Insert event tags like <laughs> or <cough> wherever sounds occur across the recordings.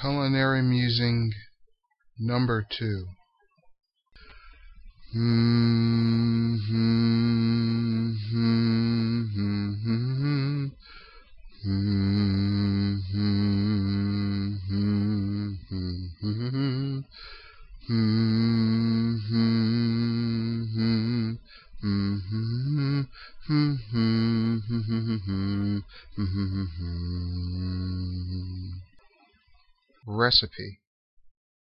Culinary Musing Number Two Recipe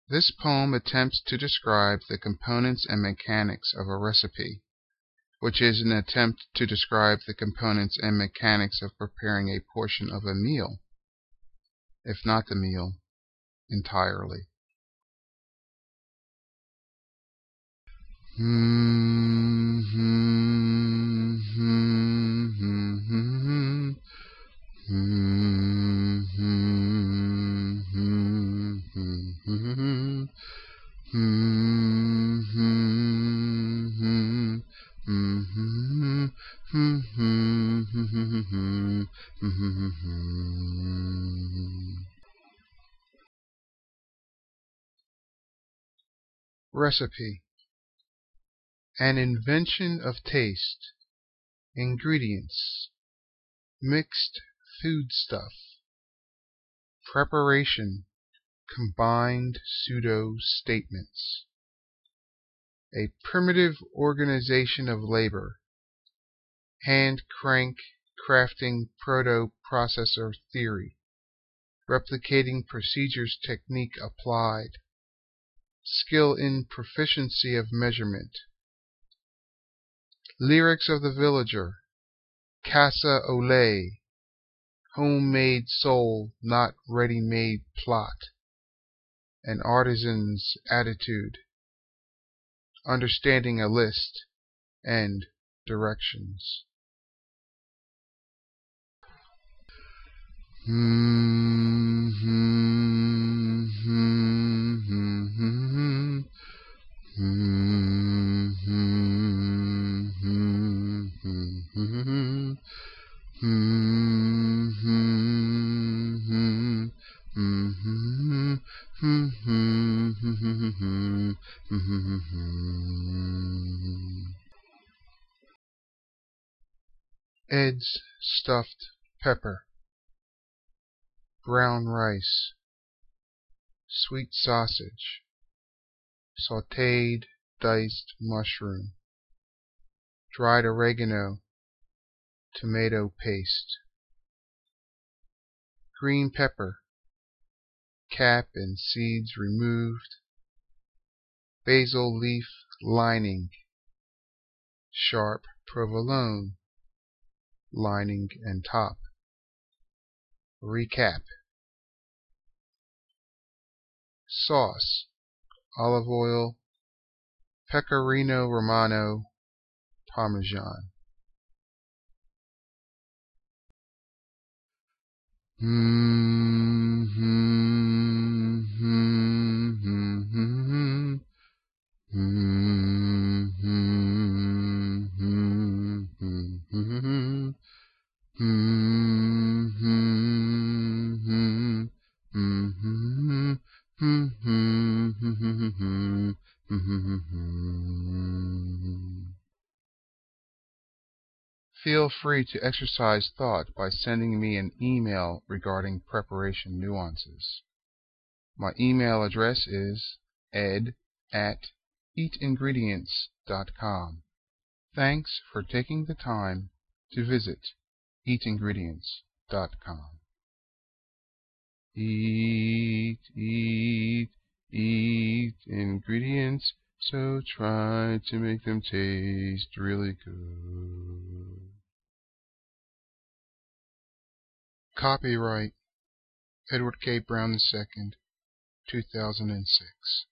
This poem attempts to describe the components and mechanics of a recipe, which is an attempt to describe the components and mechanics of preparing a portion of a meal, if not the meal entirely. Hmm. <laughs> Recipe An invention of taste. Ingredients Mixed foodstuff. Preparation Combined pseudo statements. A primitive organization of labor. Hand crank crafting proto processor theory. Replicating procedures technique applied. Skill in proficiency of measurement. Lyrics of the villager. Casa lait. Home-made soul, not ready-made plot. An artisan's attitude. Understanding a list and directions. Mm-hmm. Ed's stuffed pepper. Brown rice. Sweet sausage. Sautéed diced mushroom. Dried oregano. Tomato paste. Green pepper. Cap and seeds removed. Basil leaf lining. Sharp provolone. Lining and top. Recap Sauce Olive oil Pecorino Romano Parmesan hmm. Feel free to exercise thought by sending me an email regarding preparation nuances. My email address is ed at eatingredients.com. Thanks for taking the time to visit eatingredients.com. Eat, eat, eat ingredients, so try to make them taste really good. Copyright Edward K. Brown II, 2006.